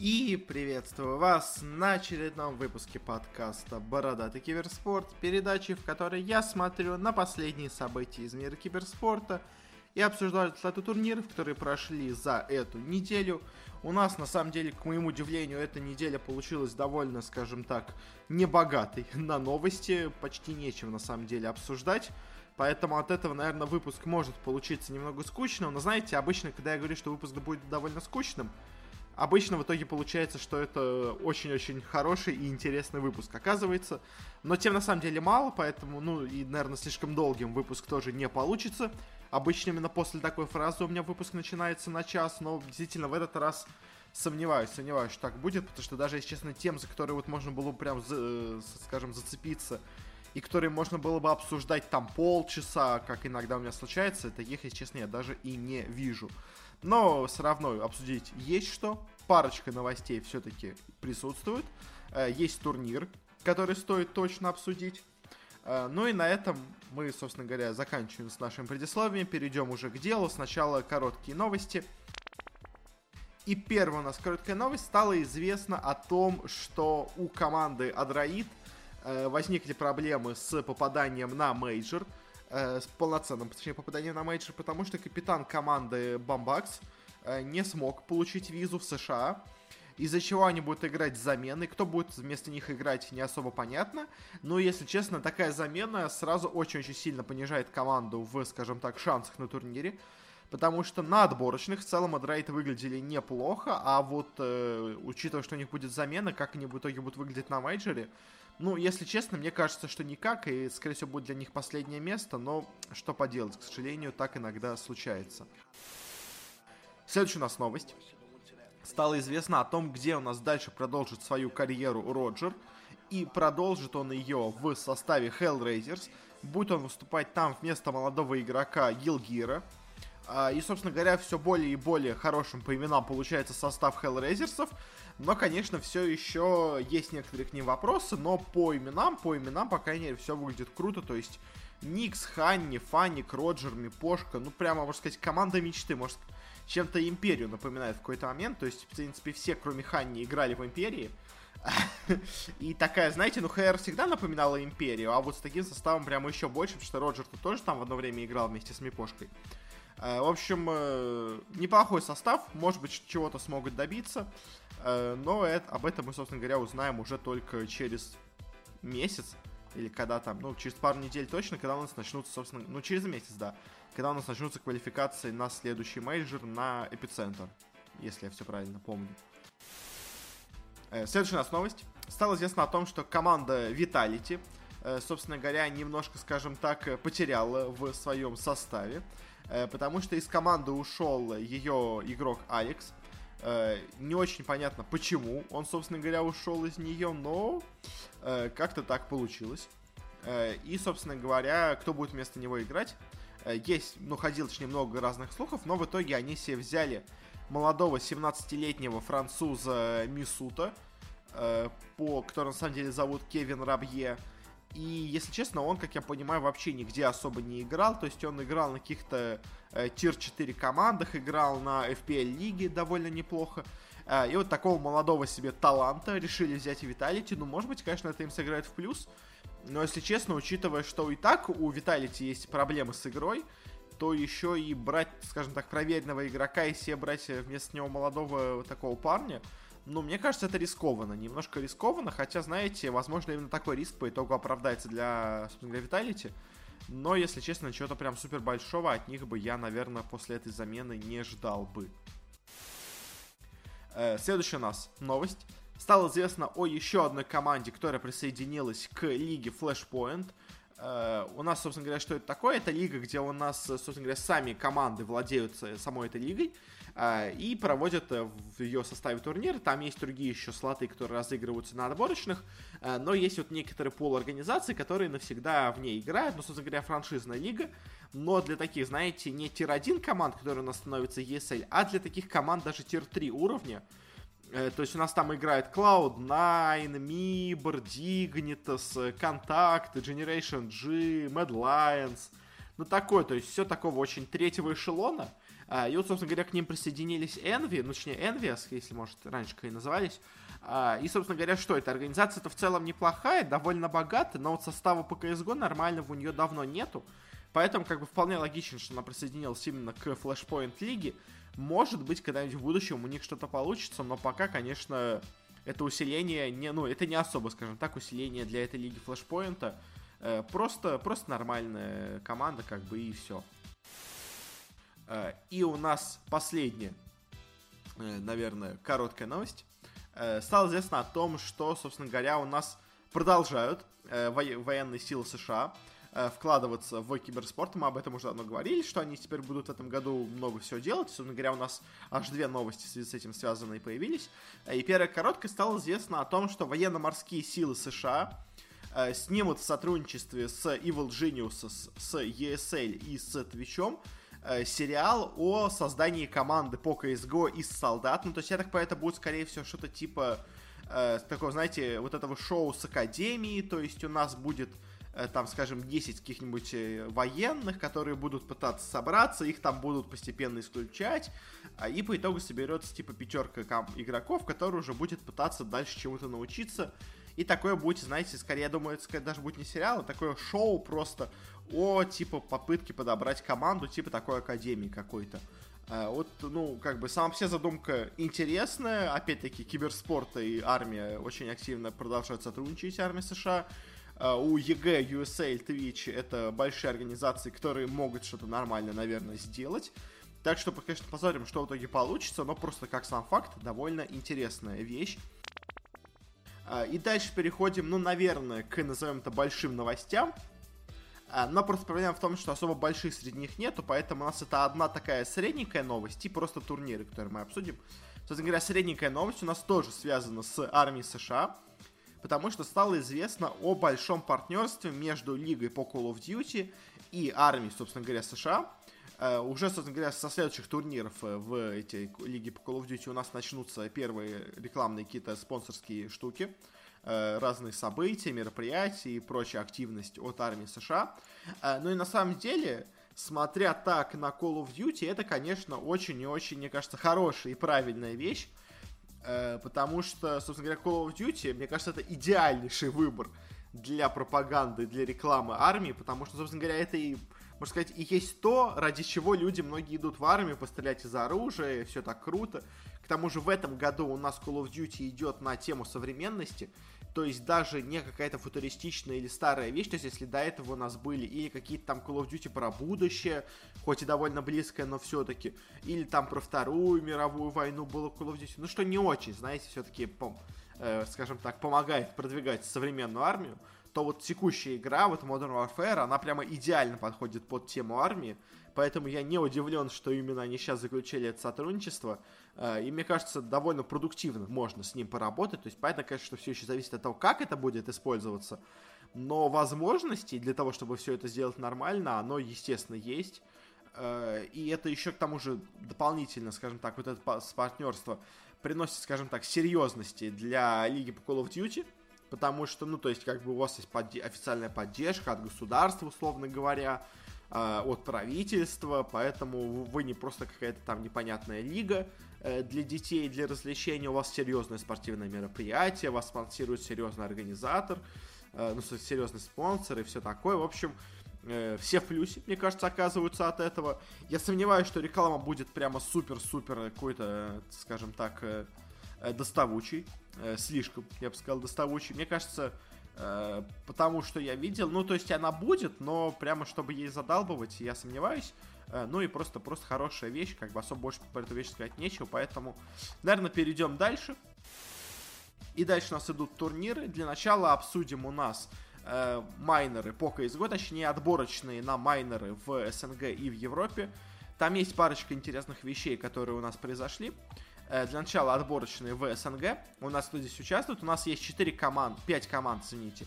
И приветствую вас на очередном выпуске подкаста «Бородатый киберспорт», передачи, в которой я смотрю на последние события из мира киберспорта и обсуждаю результаты турниров, которые прошли за эту неделю. У нас, на самом деле, к моему удивлению, эта неделя получилась довольно, скажем так, небогатой на новости, почти нечем на самом деле обсуждать. Поэтому от этого, наверное, выпуск может получиться немного скучным. Но знаете, обычно, когда я говорю, что выпуск будет довольно скучным, Обычно в итоге получается, что это очень-очень хороший и интересный выпуск оказывается. Но тем на самом деле мало, поэтому, ну и, наверное, слишком долгим выпуск тоже не получится. Обычно именно после такой фразы у меня выпуск начинается на час, но действительно в этот раз сомневаюсь, сомневаюсь, что так будет, потому что даже, если честно, тем, за которые вот можно было бы прям, за, скажем, зацепиться, и которые можно было бы обсуждать там полчаса, как иногда у меня случается, таких, если честно, я даже и не вижу. Но все равно обсудить есть что. Парочка новостей все-таки присутствует. Э, есть турнир, который стоит точно обсудить. Э, ну и на этом мы, собственно говоря, заканчиваем с нашим предисловием. Перейдем уже к делу. Сначала короткие новости. И первая у нас короткая новость. Стало известно о том, что у команды Adroit э, возникли проблемы с попаданием на мейджор с полноценным, точнее, попаданием на мейджор, потому что капитан команды Бомбакс не смог получить визу в США, из-за чего они будут играть с заменой. Кто будет вместо них играть, не особо понятно. Но, если честно, такая замена сразу очень-очень сильно понижает команду в, скажем так, шансах на турнире. Потому что на отборочных в целом Adroit ы выглядели неплохо, а вот э, учитывая, что у них будет замена, как они в итоге будут выглядеть на мейджоре, ну, если честно, мне кажется, что никак, и, скорее всего, будет для них последнее место, но что поделать, к сожалению, так иногда случается. Следующая у нас новость. Стало известно о том, где у нас дальше продолжит свою карьеру Роджер, и продолжит он ее в составе Hellraisers. Будет он выступать там вместо молодого игрока Гилгира. А, и, собственно говоря, все более и более хорошим по именам получается состав Hellraisers'ов. Но, конечно, все еще есть некоторые к ним вопросы, но по именам, по именам, по крайней мере, все выглядит круто. То есть Никс, Ханни, Фанник, Роджер, Мипошка, ну прямо, можно сказать, команда мечты. Может, чем-то Империю напоминает в какой-то момент. То есть, в принципе, все, кроме Ханни, играли в Империи. И такая, знаете, ну ХР всегда напоминала Империю, а вот с таким составом прямо еще больше, потому что Роджер тут тоже там в одно время играл вместе с Мипошкой. Э, в общем, э, неплохой состав, может быть, чего-то смогут добиться. Э, но это, об этом мы, собственно говоря, узнаем уже только через месяц. Или когда там, ну, через пару недель точно, когда у нас начнутся, собственно, ну, через месяц, да. Когда у нас начнутся квалификации на следующий мейджор на эпицентр. Если я все правильно помню. Следующая у нас новость. Стало известно о том, что команда Vitality, собственно говоря, немножко, скажем так, потеряла в своем составе. Потому что из команды ушел ее игрок Алекс. Э, не очень понятно, почему он, собственно говоря, ушел из нее, но э, как-то так получилось. Э, и, собственно говоря, кто будет вместо него играть? Э, есть, ну, ходил точнее много разных слухов, но в итоге они себе взяли молодого 17-летнего француза Мисута, э, по, которого на самом деле зовут Кевин Рабье. И, если честно, он, как я понимаю, вообще нигде особо не играл. То есть он играл на каких-то э, тир-4 командах, играл на FPL лиге довольно неплохо. И вот такого молодого себе таланта решили взять и Виталити. Ну, может быть, конечно, это им сыграет в плюс. Но, если честно, учитывая, что и так у Виталити есть проблемы с игрой, то еще и брать, скажем так, проверенного игрока и себе брать вместо него молодого такого парня – ну, мне кажется, это рискованно, немножко рискованно, хотя, знаете, возможно, именно такой риск по итогу оправдается для, собственно говоря, Vitality. Но, если честно, чего-то прям супер большого от них бы я, наверное, после этой замены не ждал бы. Э, следующая у нас новость. Стало известно о еще одной команде, которая присоединилась к лиге Flashpoint. Э, у нас, собственно говоря, что это такое? Это лига, где у нас, собственно говоря, сами команды владеют самой этой лигой. А, и проводят э, в ее составе турнир. Там есть другие еще слоты, которые разыгрываются на отборочных, э, но есть вот некоторые пол организации, которые навсегда в ней играют, ну, собственно говоря, франшизная лига, но для таких, знаете, не tier-1 команд, которые у нас становятся ESL, а для таких команд даже tier-3 уровня, э, то есть у нас там играет Cloud9, Mibr, Dignitas, Contact, Generation G, Mad Lions. Ну такое, то есть все такого очень третьего эшелона. А, и вот, собственно говоря, к ним присоединились Envy, ну, точнее, Envious, если, может, раньше как и назывались. А, и, собственно говоря, что это? Организация-то в целом неплохая, довольно богатая, но вот состава по CSGO нормального у нее давно нету. Поэтому, как бы, вполне логично, что она присоединилась именно к Flashpoint лиге. Может быть, когда-нибудь в будущем у них что-то получится, но пока, конечно, это усиление не, ну, это не особо, скажем так, усиление для этой лиги флешпоинта. Э, просто, просто нормальная команда, как бы, и все. Э, и у нас последняя, э, наверное, короткая новость. Стало известно о том, что, собственно говоря, у нас продолжают военные силы США вкладываться в киберспорт. Мы об этом уже давно говорили, что они теперь будут в этом году много всего делать. Собственно говоря, у нас аж две новости в связи с этим связанные появились. И первая короткая стало известно о том, что военно-морские силы США снимут в сотрудничестве с Evil Genius, с ESL и с Twitch э, сериал о создании команды по CSGO из солдат. Ну, то есть, я так понимаю, это будет, скорее всего, что-то типа э, такого, знаете, вот этого шоу с Академией. То есть, у нас будет э, там, скажем, 10 каких-нибудь э, военных, которые будут пытаться собраться, их там будут постепенно исключать, а, и по итогу соберется типа пятерка игроков, которые уже будет пытаться дальше чему-то научиться. И такое будет, знаете, скорее, я думаю, это даже будет не сериал, а такое шоу просто о, типа, попытке подобрать команду, типа такой академии какой-то. А, вот, ну, как бы, сама вся задумка интересная. Опять-таки, киберспорт и армия очень активно продолжают сотрудничать, армия США. А, у ЕГЭ, USAID, Twitch это большие организации, которые могут что-то нормально, наверное, сделать. Так что, конечно, посмотрим, что в итоге получится, но просто как сам факт, довольно интересная вещь. А, и дальше переходим, ну, наверное, к, назовем это, большим новостям. А, но просто проблема в том, что особо больших среди них нету, поэтому у нас это одна такая средненькая новость и просто турниры, которые мы обсудим. Собственно говоря, средненькая новость у нас тоже связана с армией США, потому что стало известно о большом партнерстве между Лигой по Call of Duty и армией, собственно говоря, США. Uh, уже, собственно говоря, со следующих турниров uh, в этой лиге по Call of Duty у нас начнутся первые рекламные какие-то спонсорские штуки. Э, разные события, мероприятия и прочая активность от армии США. Э, ну и на самом деле, смотря так на Call of Duty, это, конечно, очень и очень, мне кажется, хорошая и правильная вещь. Э, потому что, собственно говоря, Call of Duty, мне кажется, это идеальнейший выбор для пропаганды, для рекламы армии, потому что, собственно говоря, это и, можно сказать, и есть то, ради чего люди многие идут в армию, пострелять из оружия, все так круто. К тому же в этом году у нас Call of Duty идет на тему современности, то есть даже не какая-то футуристичная или старая вещь, то есть если до этого у нас были или какие-то там Call of Duty про будущее, хоть и довольно близкое, но все-таки, или там про Вторую мировую войну было Call of Duty, ну что не очень, знаете, все-таки, э, скажем так, помогает продвигать современную армию, то вот текущая игра, вот Modern Warfare, она прямо идеально подходит под тему армии, поэтому я не удивлен, что именно они сейчас заключили это сотрудничество, Э, и мне кажется, довольно продуктивно можно с ним поработать. То есть, понятно, конечно, что все еще зависит от того, как это будет использоваться. Но возможности для того, чтобы все это сделать нормально, оно, естественно, есть. Э, и это еще к тому же дополнительно, скажем так, вот это партнерство приносит, скажем так, серьезности для Лиги по Call of Duty. Потому что, ну, то есть, как бы у вас есть подде- официальная поддержка от государства, условно говоря, э, от правительства, поэтому вы не просто какая-то там непонятная лига, Э, для детей, для развлечения, у вас серьезное спортивное мероприятие, вас спонсирует серьезный организатор, э, ну, серьезный спонсор и все такое. В общем, э, все в плюсе, мне кажется, оказываются от этого. Я сомневаюсь, что реклама будет прямо супер-супер какой-то, скажем так, доставучий. Слишком, я бы сказал, доставучий. Мне кажется, потому что я видел, ну, то есть она будет, но прямо чтобы ей задалбывать, я сомневаюсь. Э, ну и просто, просто хорошая вещь, как бы особо больше про эту вещь сказать нечего, поэтому, наверное, перейдем дальше. И дальше у нас идут турниры. Для начала обсудим у нас э, майнеры по CSGO, точнее отборочные на майнеры в СНГ и в Европе. Там есть парочка интересных вещей, которые у нас произошли. Э, для начала отборочные в СНГ. У нас кто здесь участвует? У нас есть 4 команд, 5 команд, извините,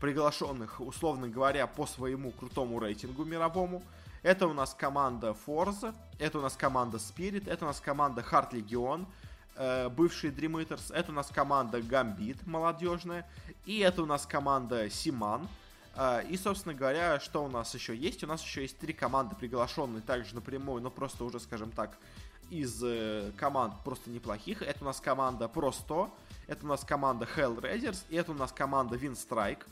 приглашенных, условно говоря, по своему крутому рейтингу мировому. Это у нас команда Forza, это у нас команда Spirit, это у нас команда Heart Legion, э, бывший Dream Eaters, это у нас команда Gambit, молодежная, и это у нас команда Симан, А, и, собственно говоря, что у нас еще есть? У нас еще есть три команды, приглашенные также напрямую, но просто уже, скажем так, из э, команд просто неплохих. Это у нас команда 100, это у нас команда Hellraisers, и это у нас команда Winstrike.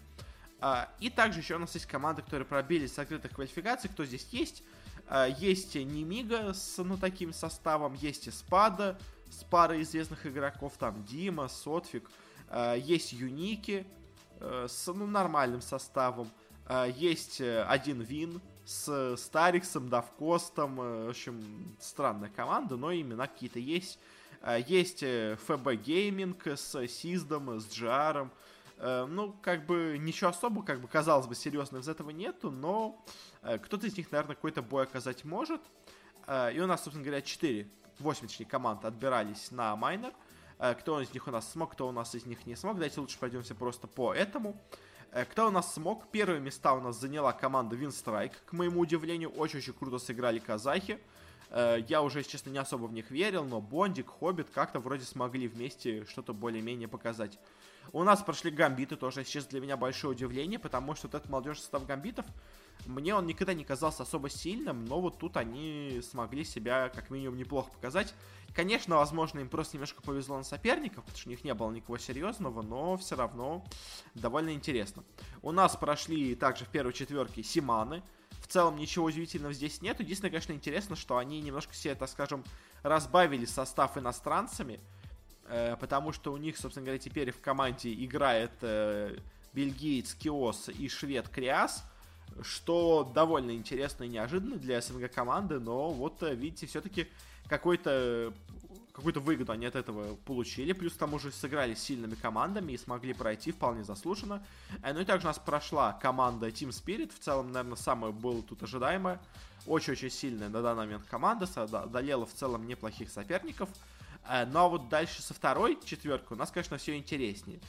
А, и также еще у нас есть команды, которые пробились с открытых квалификаций. Кто здесь есть? А, есть Немига с ну, таким составом, есть Спада с парой известных игроков, там Дима, Сотфик, а, есть Юники э, с ну, нормальным составом, есть э, один Вин с Стариксом, Давкостом, э, в общем, странная команда, но имена какие-то есть. Есть ФБ Гейминг с Сиздом, с Джаром, Э, ну, как бы ничего особо, как бы казалось бы, серьезного из этого нету, но э, кто-то из них, наверное, какой-то бой оказать может. Э, и у нас, собственно говоря, 4, 8, точнее, команд отбирались на майнер. Кто из них у нас смог, кто у нас из них не смог. Давайте лучше пройдемся просто по этому. Кто у нас смог? Первые места у нас заняла команда Winstrike. К моему удивлению, очень-очень круто сыграли казахи. Я уже, если честно, не особо в них верил, но Бондик, Хоббит как-то вроде смогли вместе что-то более-менее показать. У нас прошли гамбиты, тоже сейчас для меня большое удивление, потому что вот этот молодежный состав гамбитов, мне он никогда не казался особо сильным, но вот тут они смогли себя как минимум неплохо показать. Конечно, возможно, им просто немножко повезло на соперников, потому что у них не было никого серьезного, но все равно довольно интересно. У нас прошли также в первой четверке Симаны. В целом ничего удивительного здесь нет. Единственное, конечно, интересно, что они немножко себе, так скажем, разбавили состав иностранцами. Э, потому что у них, собственно говоря, теперь в команде играет э, бельгиец Киос и швед Криас, что довольно интересно и неожиданно для СНГ команды, но вот, э, видите, все-таки какой-то какую-то выгоду они от этого получили, плюс к тому же сыграли с сильными командами и смогли пройти вполне заслуженно. Ну и также у нас прошла команда Team Spirit, в целом, наверное, самое было тут ожидаемое. Очень-очень сильная на данный момент команда, одолела в целом неплохих соперников. Э, но ну, а вот дальше со второй четверкой у нас, конечно, все интереснее.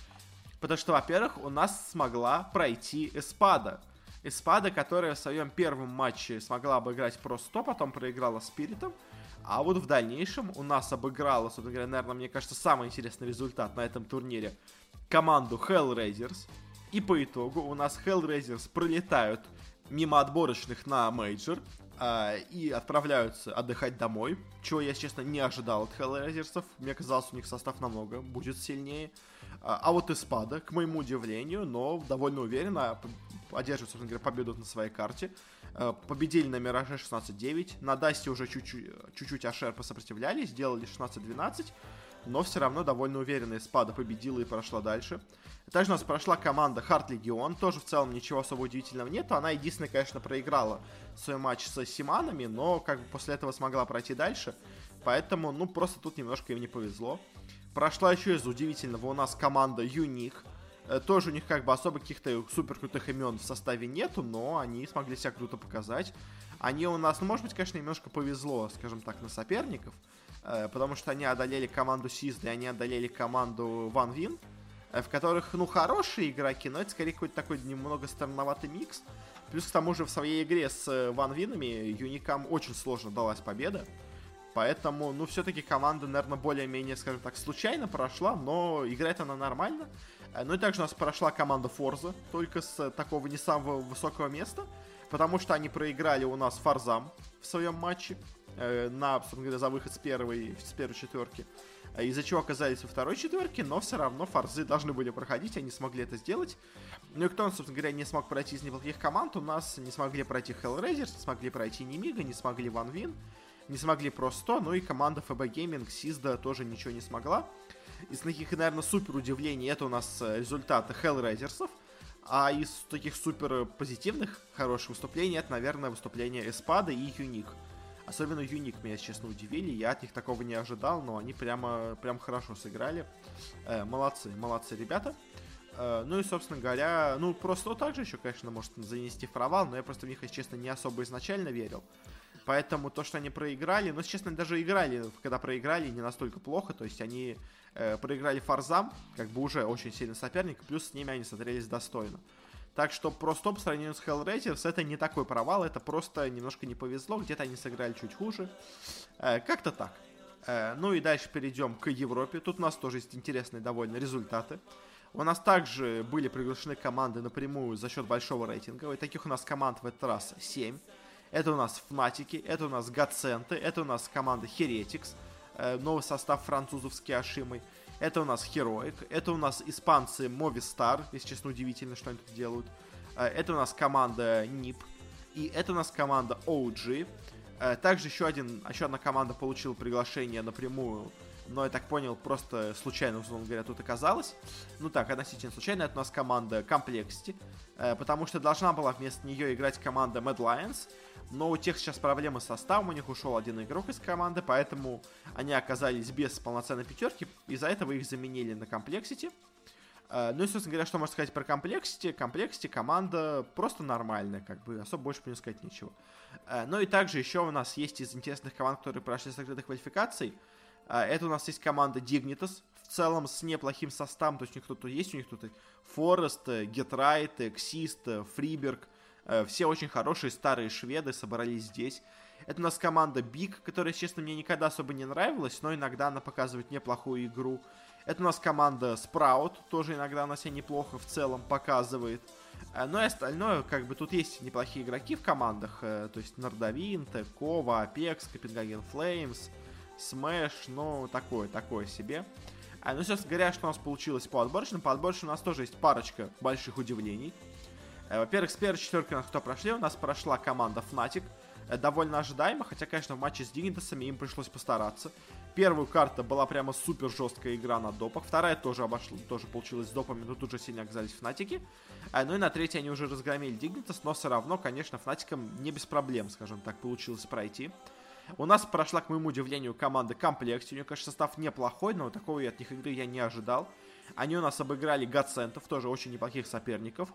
Потому что, во-первых, у нас смогла пройти Эспада. Эспада, которая в своем первом матче смогла обыграть просто, потом проиграла Спиритом. А вот в дальнейшем у нас обыграла, собственно говоря, наверное, мне кажется, самый интересный результат на этом турнире команду Hellraisers. И по итогу у нас Hellraisers пролетают мимо отборочных на мейджор а, и отправляются отдыхать домой, чего я, честно, не ожидал от Hellraisers'ов. Мне казалось, у них состав намного будет сильнее. А, а вот Espada, к моему удивлению, но довольно уверенно одерживает, собственно говоря, победу на своей карте. А, победили на Мираже 16-9. На Дасте уже чуть-чуть Ашер посопротивлялись, сделали 16-12 но все равно довольно уверенно Испада победила и прошла дальше. Также у нас прошла команда Харт Легион, тоже в целом ничего особо удивительного нету. Она единственная, конечно, проиграла свой матч с Симанами, но как бы после этого смогла пройти дальше. Поэтому, ну, просто тут немножко им не повезло. Прошла еще из удивительного у нас команда Юник. Э, тоже у них как бы особо каких-то супер крутых имен в составе нету, но они смогли себя круто показать. Они у нас, ну, может быть, конечно, немножко повезло, скажем так, на соперников. Э, потому что они одолели команду Сизда и они одолели команду Ван Вин, э, в которых, ну, хорошие игроки, но это скорее какой-то такой немного странноватый микс. Плюс к тому же в своей игре с Ван Винами Юникам очень сложно далась победа. Поэтому, ну, все-таки команда, наверное, более-менее, скажем так, случайно прошла, но играет она нормально. Ну и также у нас прошла команда Форза, только с такого не самого высокого места, потому что они проиграли у нас Фарзам в своем матче э, на, говоря, за выход с первой, с первой четверки. Э, из-за чего оказались во второй четверке, но все равно фарзы должны были проходить, они смогли это сделать. Ну и кто, собственно говоря, не смог пройти из неплохих команд, у нас не смогли пройти Hellraisers, не смогли пройти Немига, не смогли Ван Вин, не смогли просто, ну и команда FB Gaming, Сизда тоже ничего не смогла. Из таких, наверное, супер удивлений это у нас э, результаты Hellraisers'ов, а из таких супер позитивных, хороших выступлений, это, наверное, выступление Эспада и Юник. Особенно Юник меня, честно, удивили. Я от них такого не ожидал, но они прямо, прям хорошо сыграли. Э, молодцы, молодцы ребята. Э, ну и, собственно говоря, ну просто вот так же еще, конечно, может занести в провал, но я просто в них, если честно, не особо изначально верил. Поэтому то, что они проиграли, ну, честно, даже играли, когда проиграли, не настолько плохо. То есть они э, проиграли Фарзам, как бы уже очень сильный соперник, плюс с ними они смотрелись достойно. Так что просто по сравнению с Hellraisers это не такой провал, это просто немножко не повезло, где-то они сыграли чуть хуже. Э, как-то так. Э, ну и дальше перейдем к Европе. Тут у нас тоже есть интересные довольно результаты. У нас также были приглашены команды напрямую за счет большого рейтинга. И таких у нас команд в этот раз 7. Это у нас Фнатики, это у нас Гаценты, это у нас команда Heretics, э, новый состав французов с Киашимой. Это у нас Heroic, это у нас испанцы Movistar, если честно удивительно, что они тут делают. Э, это у нас команда NIP, и это у нас команда OG. Э, также еще, один, еще одна команда получила приглашение напрямую но я так понял, просто случайно, условно говоря, тут оказалось. Ну так, относительно случайно, это у нас команда Complexity, потому что должна была вместо нее играть команда Mad Lions, но у тех сейчас проблемы с составом, у них ушел один игрок из команды, поэтому они оказались без полноценной пятерки, из-за этого их заменили на Complexity. Uh, ну и, собственно говоря, что можно сказать про Complexity? Complexity команда просто нормальная, как бы, особо больше ней сказать нечего. Uh, ну и также еще у нас есть из интересных команд, которые прошли закрытых квалификаций, а, это у нас есть команда Dignitas, в целом с неплохим составом, то есть у них кто-то есть, у них тут Форест, Гетрайт, Эксист, Фриберг, все очень хорошие старые шведы собрались здесь. Это у нас команда Big, которая, честно, мне никогда особо не нравилась, но иногда она показывает неплохую игру. Это у нас команда Sprout, тоже иногда она себя неплохо в целом показывает. А, ну и остальное, как бы тут есть неплохие игроки в командах, э, то есть Нордовин, Кова, Apex, Copenhagen Flames, Smash, ну, такое, такое себе. А, ну, собственно говоря, что у нас получилось по отборочным? По отборочным у нас тоже есть парочка больших удивлений. Э, во-первых, с первой четверки у нас кто прошли? У нас прошла команда Fnatic. Э, довольно ожидаемо, хотя, конечно, в матче с Дигнитасами им пришлось постараться. Первую карту была прямо супер жесткая игра на допах. Вторая тоже обошла, тоже получилась с допами, но тут же сильно оказались Фнатики. А, ну и на третьей они уже разгромили Дигнитас, но все равно, конечно, Фнатикам не без проблем, скажем так, получилось пройти. У нас прошла, к моему удивлению, команда Комплекс. У нее, конечно, состав неплохой, но такого от них игры я не ожидал. Они у нас обыграли Гацентов, тоже очень неплохих соперников.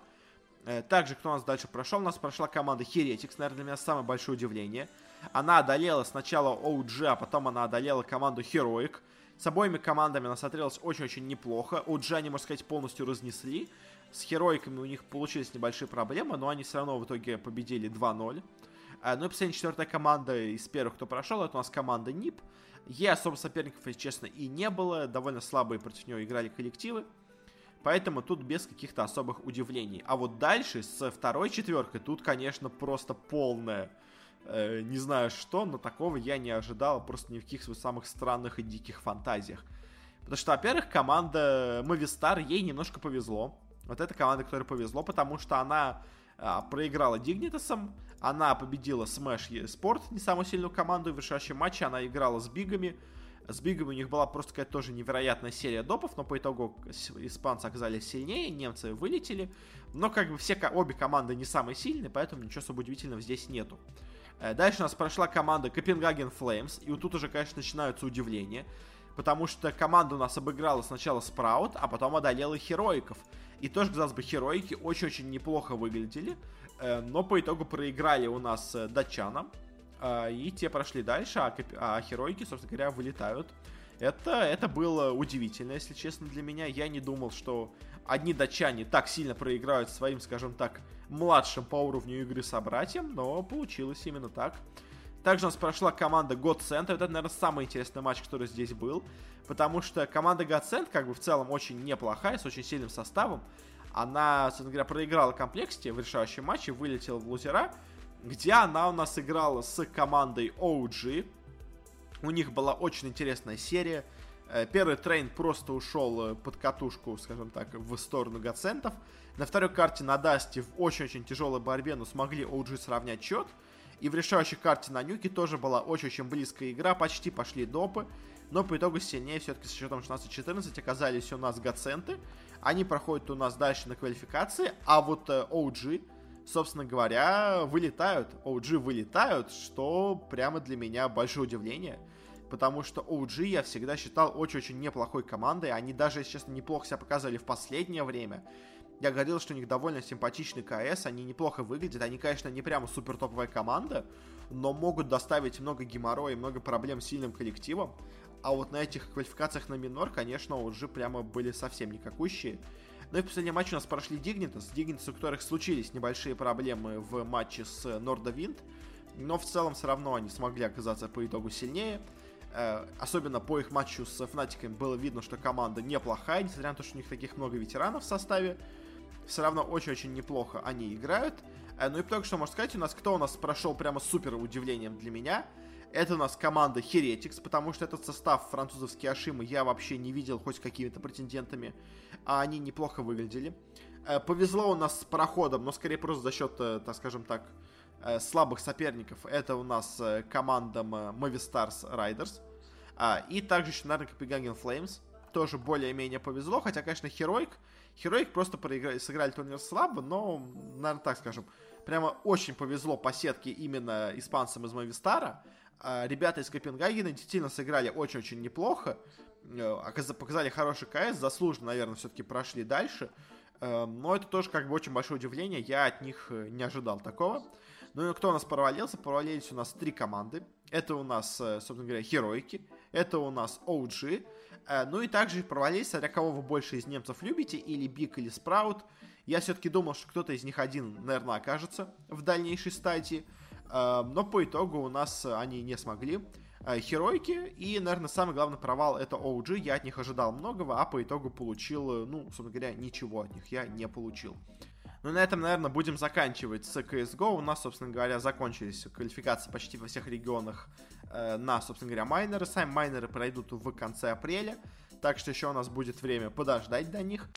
Э, также, кто у нас дальше прошел? У нас прошла команда Heretics, наверное, для меня самое большое удивление. Она одолела сначала OG, а потом она одолела команду Heroic. С обоими командами она смотрелась очень-очень неплохо. OG они, можно сказать, полностью разнесли. С Херойками у них получились небольшие проблемы, но они все равно в итоге победили 2-0. А, ну и последняя четвертая команда из первых, кто прошел, это у нас команда НИП. Ей особо соперников, если честно, и не было. Довольно слабые против нее играли коллективы. Поэтому тут без каких-то особых удивлений. А вот дальше, с второй четверкой, тут, конечно, просто полное. Э, не знаю что, но такого я не ожидал просто ни в каких самых странных и диких фантазиях. Потому что, во-первых, команда Movistar, ей немножко повезло. Вот эта команда, которой повезло, потому что она а, проиграла Дигнитасом, она победила Smash Sport, не самую сильную команду, в решающем матче она играла с Бигами, с Бигами у них была просто какая-то тоже невероятная серия допов, но по итогу испанцы оказались сильнее, немцы вылетели. Но как бы все обе команды не самые сильные, поэтому ничего особо удивительного здесь нету. Э, дальше у нас прошла команда Copenhagen Flames, и вот тут уже, конечно, начинаются удивления, потому что команда у нас обыграла сначала Спраут, а потом одолела Хероиков. И тоже, казалось бы, Херойки очень-очень неплохо выглядели, э, но по итогу проиграли у нас э, датчанам, и те прошли дальше, а, а Херойки, собственно говоря, вылетают. Это, это было удивительно, если честно, для меня. Я не думал, что одни датчане так сильно проиграют своим, скажем так, младшим по уровню игры собратьям, но получилось именно так. Также у нас прошла команда GODSENT. Это, наверное, самый интересный матч, который здесь был. Потому что команда GODSENT, как бы в целом очень неплохая, с очень сильным составом. Она, собственно говоря, проиграла Complexity в решающем матче, вылетела в лузера, где она у нас играла с командой OG. У них была очень интересная серия. Э, первый Train просто ушел э, под катушку, скажем так, в сторону GODSENT ов. На второй карте на Дасте в очень-очень тяжелой борьбе, но смогли OG сравнять счет. И в решающей карте на Нюке тоже была очень-очень близкая игра, почти пошли допы. Но по итогу сильнее все-таки с счетом 16-14 оказались у нас Гаценты. Они проходят у нас дальше на квалификации, а вот э, OG, собственно говоря, вылетают. OG вылетают, что прямо для меня большое удивление. Потому что OG я всегда считал очень-очень неплохой командой. Они даже, если честно, неплохо себя показывали в последнее время. Я говорил, что у них довольно симпатичный КС, они неплохо выглядят. Они, конечно, не прямо супер топовая команда, но могут доставить много геморроя и много проблем сильным коллективом. А вот на этих квалификациях на минор, конечно, уже прямо были совсем никакущие. Ну и в последнем матче у нас прошли Дигнитас. Дигнитас, у которых случились небольшие проблемы в матче с Норда Винд. Но в целом все равно они смогли оказаться по итогу сильнее. Э, особенно по их матчу с Фнатиками было видно, что команда неплохая, несмотря на то, что у них таких много ветеранов в составе. Все равно очень-очень неплохо они играют. Э, ну и только что можно сказать, у нас кто у нас прошел прямо супер удивлением для меня. Это у нас команда Heretics, потому что этот состав французовские Ашимы я вообще не видел хоть какими-то претендентами, а они неплохо выглядели. Э, повезло у нас с проходом, но скорее просто за счет, э, так скажем так, слабых соперников. Это у нас команда Movistars Riders. А, и также еще, наверное, Copenhagen Flames. Тоже более-менее повезло, хотя, конечно, Heroic Heroic просто проиграли, сыграли турнир слабо, но, наверное, так скажем, прямо очень повезло по сетке именно испанцам из Мовистара. А, ребята из Копенгагена действительно сыграли очень-очень неплохо, э, показали хороший КС, заслуженно, наверное, все-таки прошли дальше. Э, но это тоже как бы очень большое удивление, я от них э, не ожидал такого. Ну и кто у нас провалился? Провалились у нас три команды. Это у нас, собственно говоря, Херойки, это у нас OG, Э, ну и также провалились, смотря кого вы больше из немцев любите, или Биг, или Спраут. Я все-таки думал, что кто-то из них один, наверное, окажется в дальнейшей стадии. Э, но по итогу у нас они не смогли. Э, Херойки и, наверное, самый главный провал это OG. Я от них ожидал многого, а по итогу получил, ну, собственно говоря, ничего от них я не получил. Ну, на этом, наверное, будем заканчивать с CSGO. У нас, собственно говоря, закончились квалификации почти во всех регионах э, на, собственно говоря, майнеры. Сами майнеры пройдут в конце апреля, так что еще у нас будет время подождать до них.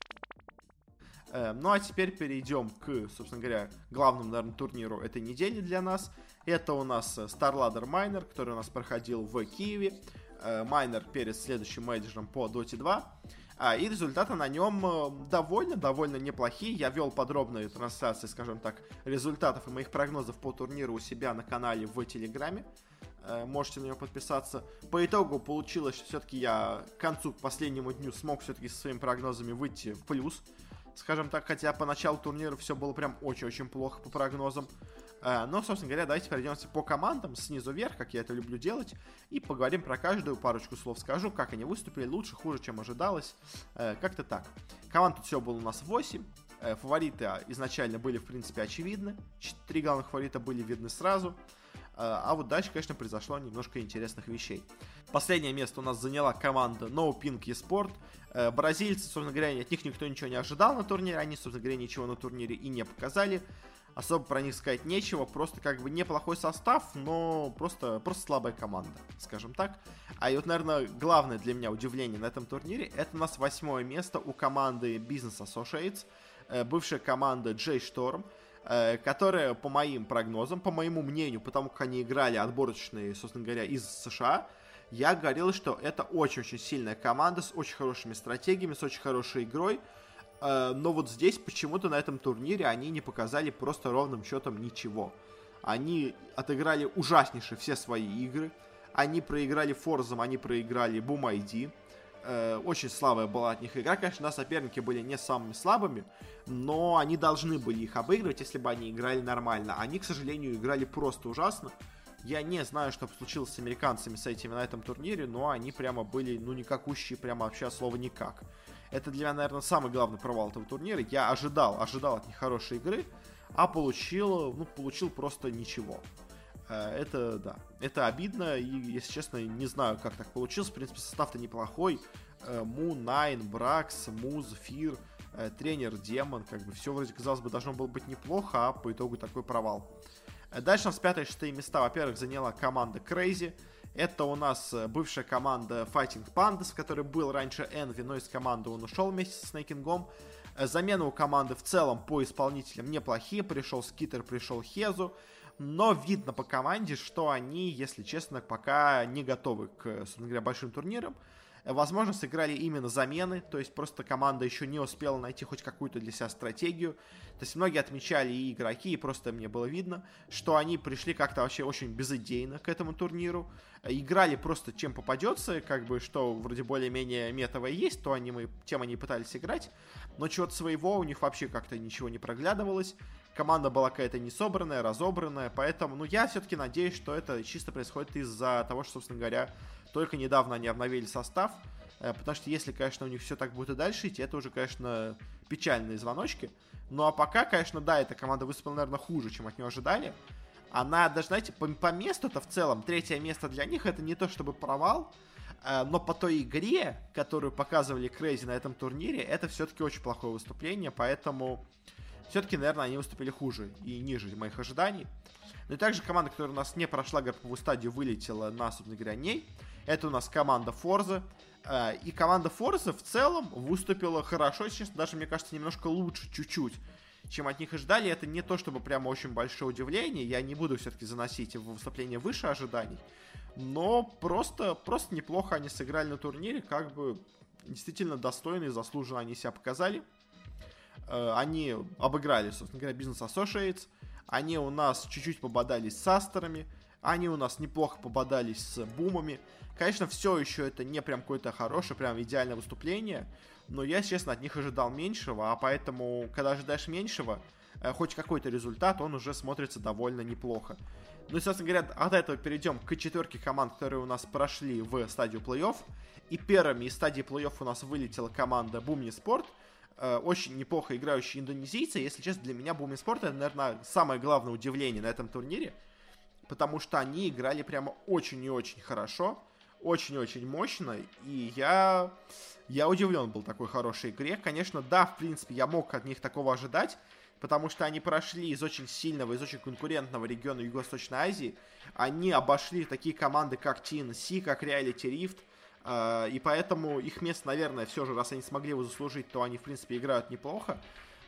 Э, ну, а теперь перейдем к, собственно говоря, главному, наверное, турниру этой недели для нас. Это у нас StarLadder Miner, который у нас проходил в Киеве. Э, майнер перед следующим мейджером по Dota 2. А, и результаты на нем довольно-довольно э, неплохие. Я вел подробные трансляции, скажем так, результатов и моих прогнозов по турниру у себя на канале в Телеграме. Э, можете на него подписаться. По итогу получилось, что все-таки я к концу, к последнему дню смог все-таки со своими прогнозами выйти в плюс. Скажем так, хотя по началу турнира все было прям очень-очень плохо по прогнозам. Э, но, собственно говоря, давайте пройдемся по командам снизу вверх, как я это люблю делать, и поговорим про каждую, парочку слов скажу, как они выступили, лучше, хуже, чем ожидалось. Э, как-то так. Команд тут всего было у нас 8. Э, фавориты изначально были, в принципе, очевидны. Три главных фаворита были видны сразу. А вот дальше, конечно, произошло немножко интересных вещей. Последнее место у нас заняла команда No Pink eSport. Бразильцы, собственно говоря, от них никто ничего не ожидал на турнире. Они, собственно говоря, ничего на турнире и не показали особо про них сказать нечего, просто как бы неплохой состав, но просто, просто слабая команда, скажем так. А и вот, наверное, главное для меня удивление на этом турнире, это у нас восьмое место у команды Business Associates, э, бывшая команда J Storm, э, которая, по моим прогнозам, по моему мнению, потому как они играли отборочные, собственно говоря, из США, я говорил, что это очень-очень сильная команда с очень хорошими стратегиями, с очень хорошей игрой, но вот здесь почему-то на этом турнире они не показали просто ровным счетом ничего. Они отыграли ужаснейшие все свои игры. Они проиграли Форзом, они проиграли ID. Э, очень слабая была от них игра. Конечно, на соперники были не самыми слабыми, но они должны были их обыгрывать, если бы они играли нормально. Они, к сожалению, играли просто ужасно. Я не знаю, что случилось с американцами с этими на этом турнире, но они прямо были, ну, никакущие, прямо вообще слова никак. Это для меня, наверное, самый главный провал этого турнира. Я ожидал, ожидал от них хорошей игры, а получил, ну, получил просто ничего. Э, это, да, это обидно, и, если честно, не знаю, как так получилось. В принципе, состав-то неплохой. Му, Найн, Бракс, Муз, Фир, э, тренер, Демон, как бы все вроде, казалось бы, должно было быть неплохо, а по итогу такой провал. Э, дальше у нас пятое и шестые места, во-первых, заняла команда Crazy. Это у нас э, бывшая команда Fighting Pandas, в которой был раньше Envy, но из команды он ушел вместе с Снейкингом. Э, Замена у команды в целом по исполнителям неплохие. Пришел Скитер, пришел Хезу. Но видно по команде, что они, если честно, пока не готовы к, собственно говоря, большим турнирам. Возможно, сыграли именно замены, то есть просто команда еще не успела найти хоть какую-то для себя стратегию. То есть многие отмечали и игроки, и просто мне было видно, что они пришли как-то вообще очень безыдейно к этому турниру. Играли просто чем попадется, как бы, что вроде более-менее метовое есть, то они, мы, тем они пытались играть. Но чего-то своего у них вообще как-то ничего не проглядывалось команда была какая-то несобранная, разобранная, поэтому, ну, я все-таки надеюсь, что это чисто происходит из-за того, что, собственно говоря, только недавно они обновили состав, э, потому что если, конечно, у них все так будет и дальше идти, это уже, конечно, печальные звоночки. Ну а пока, конечно, да, эта команда выступила, наверное, хуже, чем от нее ожидали. она даже, знаете, по, по месту-то в целом, третье место для них это не то чтобы провал, э, но по той игре, которую показывали Крейзи на этом турнире, это все-таки очень плохое выступление, поэтому все-таки, наверное, они выступили хуже и ниже моих ожиданий. Но и также команда, которая у нас не прошла групповую стадию, вылетела на, собственно говоря, ней. Это у нас команда Форза. Э, и команда Форза в целом выступила хорошо, честно, даже, мне кажется, немножко лучше чуть-чуть чем от них и ждали. Это не то, чтобы прямо очень большое удивление. Я не буду все-таки заносить в выступление выше ожиданий. Но просто, просто неплохо они сыграли на турнире. Как бы действительно достойные, заслуженно они себя показали. Э, они обыграли, собственно говоря, бизнес Associates. Они у нас чуть-чуть пободались с Астерами. Они у нас неплохо пободались с Бумами. Конечно, все еще это не прям какое-то хорошее, прям идеальное выступление но я, честно, от них ожидал меньшего, а поэтому, когда ожидаешь меньшего, э, хоть какой-то результат, он уже смотрится довольно неплохо. Ну и, собственно говоря, от этого перейдем к четверке команд, которые у нас прошли в стадию плей-офф. И первыми из стадии плей-офф у нас вылетела команда Бумни Спорт, очень неплохо играющие индонезийцы. Если честно, для меня Бумни Спорт это, наверное, самое главное удивление на этом турнире, потому что они играли прямо очень и очень хорошо очень-очень мощно, и я, я удивлен был такой хорошей игре. Конечно, да, в принципе, я мог от них такого ожидать, потому что они прошли из очень сильного, из очень конкурентного региона Юго-Восточной Азии. Они обошли такие команды, как TNC, как Reality Rift, э, и поэтому их место, наверное, все же, раз они смогли его заслужить, то они, в принципе, играют неплохо.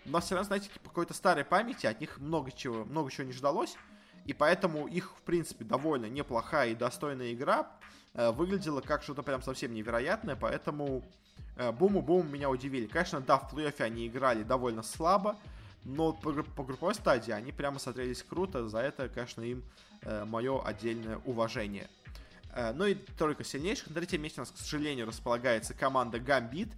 Но все равно, знаете, по какой-то старой памяти от них много чего, много чего не ждалось. И поэтому их, в принципе, довольно неплохая и достойная игра э, выглядела как что-то прям совсем невероятное, поэтому э, бум-бум меня удивили. Конечно, да, в плей-оффе они играли довольно слабо, но по, по групповой стадии они прямо смотрелись круто, за это, конечно, им э, мое отдельное уважение. Э, ну и только сильнейших. На третьем месте у нас, к сожалению, располагается команда Гамбит,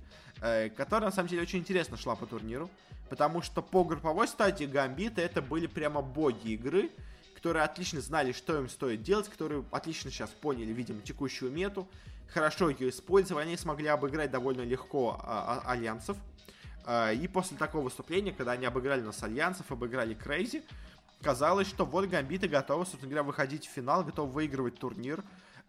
э, которая, на самом деле, очень интересно шла по турниру, потому что по групповой стадии Гамбита это были прямо боги игры, которые отлично знали, что им стоит делать, которые отлично сейчас поняли, видимо, текущую мету, хорошо ее использовали, они смогли обыграть довольно легко а, а, альянсов. А, и после такого выступления, когда они обыграли нас альянсов, обыграли Крейзи, казалось, что вот гамбиты готовы, собственно говоря, выходить в финал, готовы выигрывать турнир.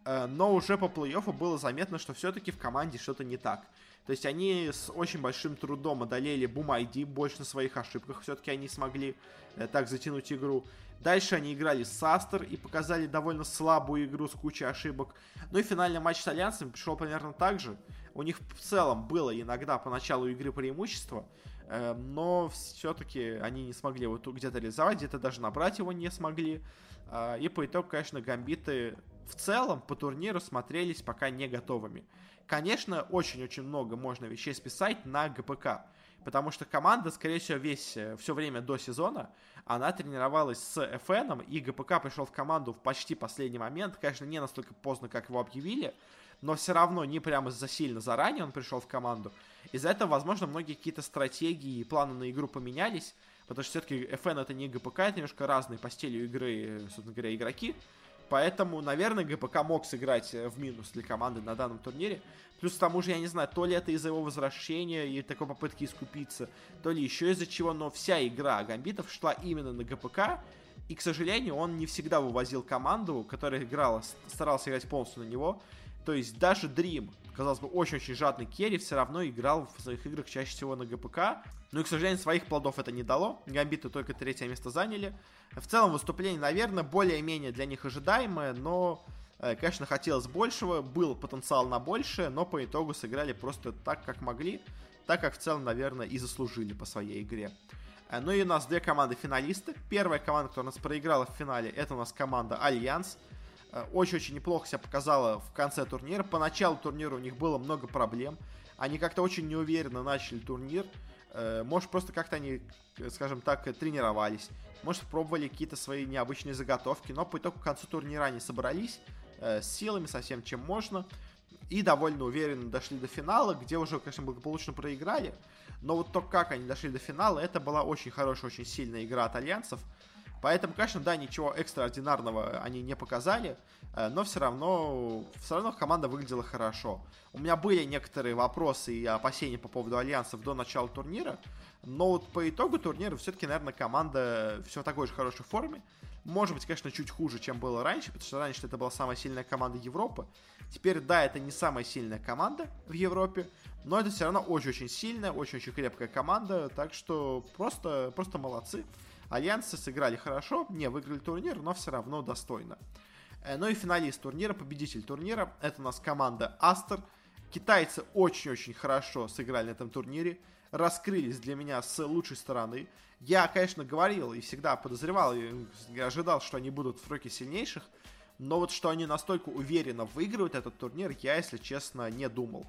А, но уже по плей-оффу было заметно, что все-таки в команде что-то не так. То есть они с очень большим трудом одолели ID, больше на своих ошибках все-таки они смогли э, так затянуть игру. Дальше они играли с Астер и показали довольно слабую игру с кучей ошибок. Ну и финальный матч с Альянсом пришел примерно так же. У них в целом было иногда по началу игры преимущество, э, но все-таки они не смогли его где-то реализовать, где-то даже набрать его не смогли. Э, и по итогу, конечно, гамбиты в целом по турниру смотрелись пока не готовыми. Конечно, очень-очень много можно вещей списать на ГПК. Потому что команда, скорее всего, весь, э, все время до сезона, она тренировалась с FN, и ГПК пришел в команду в почти последний момент. Конечно, не настолько поздно, как его объявили, но все равно не прямо за сильно заранее он пришел в команду. Из-за этого, возможно, многие какие-то стратегии и планы на игру поменялись, потому что все-таки FN это не ГПК, это немножко разные по стилю игры, собственно говоря, игроки. Поэтому, наверное, ГПК мог сыграть э, в минус для команды на данном турнире. Плюс к тому же, я не знаю, то ли это из-за его возвращения и такой попытки искупиться, то ли еще из-за чего, но вся игра Гамбитов шла именно на ГПК. И, к сожалению, он не всегда вывозил команду, которая играла, старался играть полностью на него. То есть даже Dream, казалось бы, очень-очень жадный carry, все равно играл в своих играх чаще всего на gpk. Ну и, к сожалению, своих плодов это не дало. Гамбиты только третье место заняли. В целом выступление, наверное, более-менее для них ожидаемое, но, э, конечно, хотелось большего, был потенциал на большее, но по итогу сыграли просто так, как могли, так как в целом, наверное, и заслужили по своей игре. Э, ну и у нас две команды финалисты. Первая команда, которая у нас проиграла в финале, это у нас команда Альянс. Э, очень-очень неплохо себя показала в конце турнира. По началу турнира у них было много проблем. Они как-то очень неуверенно начали турнир. Может, просто как-то они, скажем так, тренировались может, пробовали какие-то свои необычные заготовки, но по итогу к концу турнира они собрались э, с силами, со всем, чем можно, и довольно уверенно дошли до финала, где уже, конечно, благополучно проиграли, но вот то, как они дошли до финала, это была очень хорошая, очень сильная игра от альянсов, Поэтому, конечно, да, ничего экстраординарного они не показали, э, но все равно, все равно команда выглядела хорошо. У меня были некоторые вопросы и опасения по поводу альянсов до начала турнира, но вот по итогу турнира все-таки, наверное, команда все в такой же хорошей форме. Может быть, конечно, чуть хуже, чем было раньше, потому что раньше это была самая сильная команда Европы. Теперь, да, это не самая сильная команда в Европе, но это все равно очень-очень сильная, очень-очень крепкая команда, так что просто, просто молодцы. Альянсы сыграли хорошо, не выиграли турнир, но все равно достойно. Э, ну и финалист турнира, победитель турнира, это у нас команда Астер. Китайцы очень-очень хорошо сыграли на этом турнире, раскрылись для меня с лучшей стороны. Я, конечно, говорил и всегда подозревал, и ожидал, что они будут в роке сильнейших, но вот что они настолько уверенно выигрывают этот турнир, я, если честно, не думал.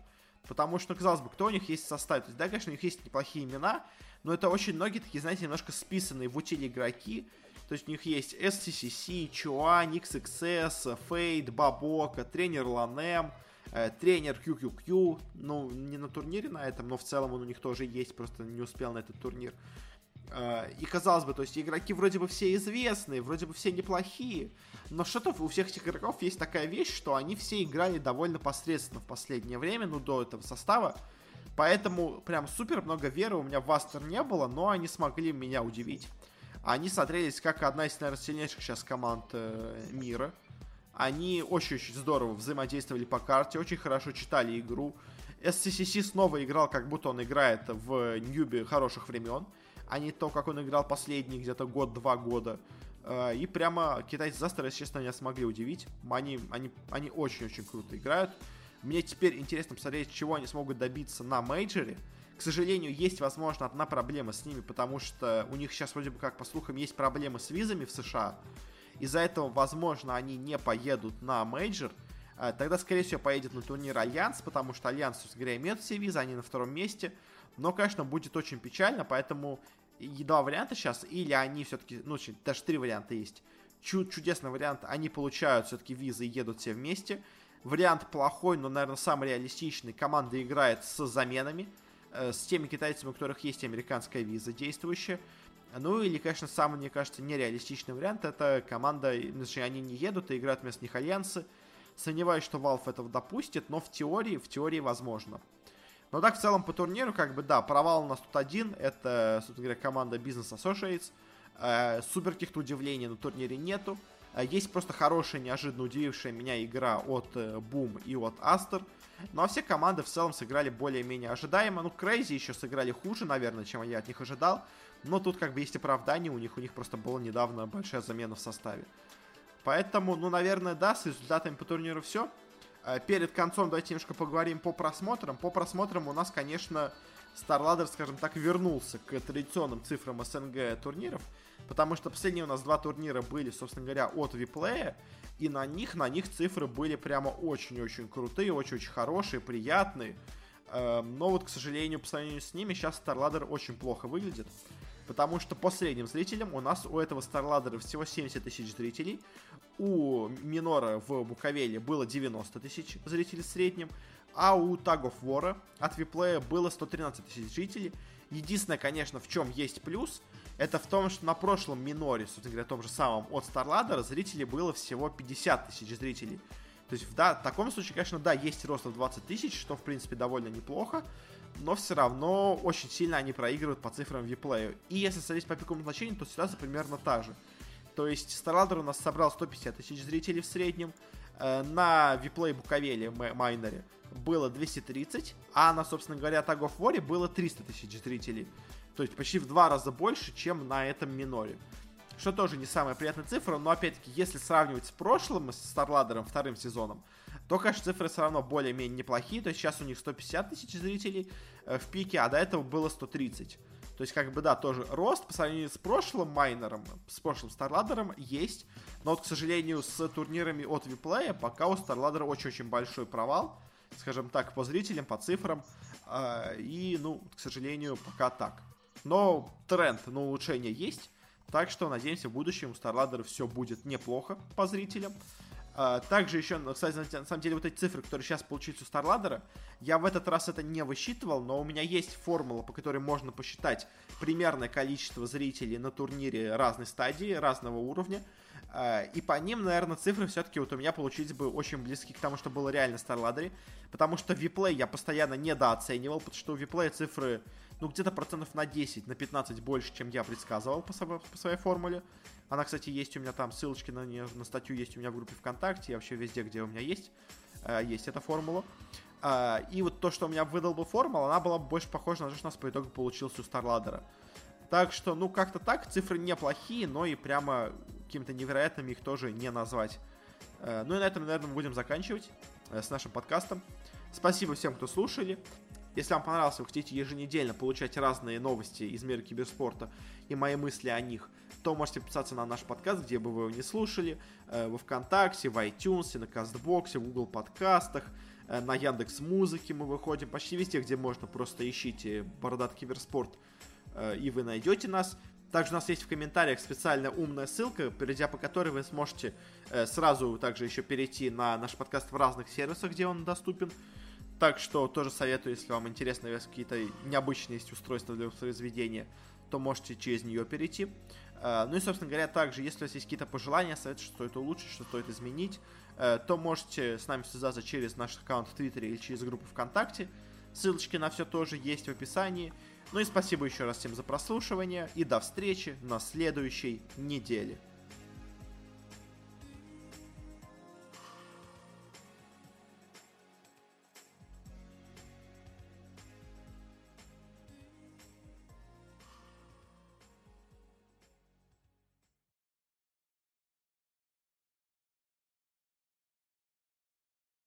Потому что, казалось бы, кто у них есть в составе? То есть, да, конечно, у них есть неплохие имена, но это очень многие такие, знаете, немножко списанные в утиле игроки. То есть у них есть SCCC, Чуан, XXS, Фейд, Бабока, тренер Ланем, э, тренер QQQ. Ну, не на турнире на этом, но в целом он у них тоже есть, просто не успел на этот турнир. Э, и казалось бы, то есть игроки вроде бы все известные, вроде бы все неплохие, но что-то у всех этих игроков есть такая вещь, что они все играли довольно посредственно в последнее время, ну, до этого состава. Поэтому прям супер много веры у меня в Астер не было, но они смогли меня удивить. Они смотрелись как одна из, наверное, сильнейших сейчас команд э, мира. Они очень-очень здорово взаимодействовали по карте, очень хорошо читали игру. SCCC снова играл, как будто он играет в Ньюбе хороших времен а не то, как он играл последний где-то год-два года. Э, и прямо китайцы Застера, если честно, меня смогли удивить. Они, они, они очень-очень круто играют. Мне теперь интересно посмотреть, чего они смогут добиться на мейджоре. К сожалению, есть, возможно, одна проблема с ними, потому что у них сейчас, вроде бы, как по слухам, есть проблемы с визами в США. Из-за этого, возможно, они не поедут на мейджор. Э, тогда, скорее всего, поедет на турнир Альянс, потому что Альянс, говоря, имеет все визы, они на втором месте. Но, конечно, будет очень печально, поэтому и два варианта сейчас, или они все-таки, ну, даже три варианта есть. Чу чудесный вариант, они получают все-таки визы и едут все вместе. Вариант плохой, но, наверное, самый реалистичный. Команда играет с заменами, э, с теми китайцами, у которых есть американская виза действующая. Ну или, конечно, самый, мне кажется, нереалистичный вариант, это команда, значит, они не едут и играют вместо них альянсы. Сомневаюсь, что Valve этого допустит, но в теории, в теории возможно. Но так, в целом, по турниру, как бы, да, провал у нас тут один. Это, собственно говоря, команда Business Associates. Э, супер каких-то удивлений на турнире нету. Э, есть просто хорошая, неожиданно удивившая меня игра от э, Boom и от Aster. Ну а все команды в целом сыграли более-менее ожидаемо. Ну, Crazy еще сыграли хуже, наверное, чем я от них ожидал. Но тут как бы есть оправдание, у них у них просто была недавно большая замена в составе. Поэтому, ну, наверное, да, с результатами по турниру все. Э, перед концом давайте немножко поговорим по просмотрам. По просмотрам у нас, конечно, StarLadder, скажем так, вернулся к традиционным цифрам СНГ турниров, потому что последние у нас два турнира были, собственно говоря, от Виплея, и на них, на них цифры были прямо очень-очень крутые, очень-очень хорошие, приятные. Эм, но вот, к сожалению, по сравнению с ними, сейчас StarLadder очень плохо выглядит. Потому что по средним зрителям у нас у этого StarLadder всего 70 тысяч зрителей. У Минора в Буковеле было 90 тысяч зрителей в среднем. А у Tag of War от Виплея было 113 тысяч жителей. Единственное, конечно, в чем есть плюс, это в том, что на прошлом миноре, собственно говоря, том же самом от StarLadder зрителей было всего 50 тысяч зрителей. То есть да, в таком случае, конечно, да, есть рост в 20 тысяч, что, в принципе, довольно неплохо но все равно очень сильно они проигрывают по цифрам виплею. И если смотреть по пиковому значению, то ситуация примерно та же. То есть StarLadder у нас собрал 150 тысяч зрителей в среднем, на виплей Буковеле майнере было 230, а на, собственно говоря, Tag of War было 300 тысяч зрителей. То есть почти в два раза больше, чем на этом миноре. Что тоже не самая приятная цифра, но опять-таки, если сравнивать с прошлым, с StarLadder вторым сезоном, то, конечно, цифры все равно более-менее неплохие. То есть сейчас у них 150 тысяч зрителей э, в пике, а до этого было 130. То есть, как бы, да, тоже рост по сравнению с прошлым майнером, с прошлым Старладером есть. Но вот, к сожалению, с турнирами от Виплея пока у Старладера очень-очень большой провал. Скажем так, по зрителям, по цифрам. Э, и, ну, к сожалению, пока так. Но тренд на улучшение есть. Так что, надеемся, в будущем у Старладера все будет неплохо по зрителям. А, также еще, ну, кстати, на самом деле, вот эти цифры, которые сейчас получились у StarLadder, я в этот раз это не высчитывал, но у меня есть формула, по которой можно посчитать примерное количество зрителей на турнире разной стадии, разного уровня. А, и по ним, наверное, цифры все-таки вот у меня получились бы очень близки к тому, что было реально в StarLadder. Потому что Виплей я постоянно недооценивал, потому что у Виплея цифры ну, где-то процентов на 10, на 15 больше, чем я предсказывал по, по своей формуле. Она, кстати, есть у меня там, ссылочки на нее, на статью есть у меня в группе ВКонтакте, и вообще везде, где у меня есть, э, есть эта формула. Э, и вот то, что у меня выдал бы формула, она была больше похожа на то, что у нас по итогу получился у Старладера. Так что, ну, как-то так, цифры неплохие, но и прямо какими-то невероятными их тоже не назвать. Э, ну и на этом, наверное, мы будем заканчивать э, с нашим подкастом. Спасибо всем, кто слушали. Если вам понравилось, вы хотите еженедельно получать разные новости из мира киберспорта и мои мысли о них, то можете подписаться на наш подкаст, где бы вы его не слушали, э, во Вконтакте, в iTunes, на Кастбоксе, в Google подкастах, э, на Яндекс Музыке мы выходим, почти везде, где можно, просто ищите Бородат Киберспорт, э, и вы найдете нас. Также у нас есть в комментариях специальная умная ссылка, перейдя по которой вы сможете сразу также еще перейти на наш подкаст в разных сервисах, где он доступен. Так что тоже советую, если вам интересно, если какие-то необычные есть устройства для воспроизведения, то можете через нее перейти. А, ну и, собственно говоря, также, если у вас есть какие-то пожелания, советы, что стоит улучшить, что стоит изменить, э, то можете с нами связаться через наш аккаунт в Твиттере или через группу ВКонтакте. Ссылочки на все тоже есть в описании. Ну и спасибо еще раз всем за прослушивание и до встречи на следующей неделе.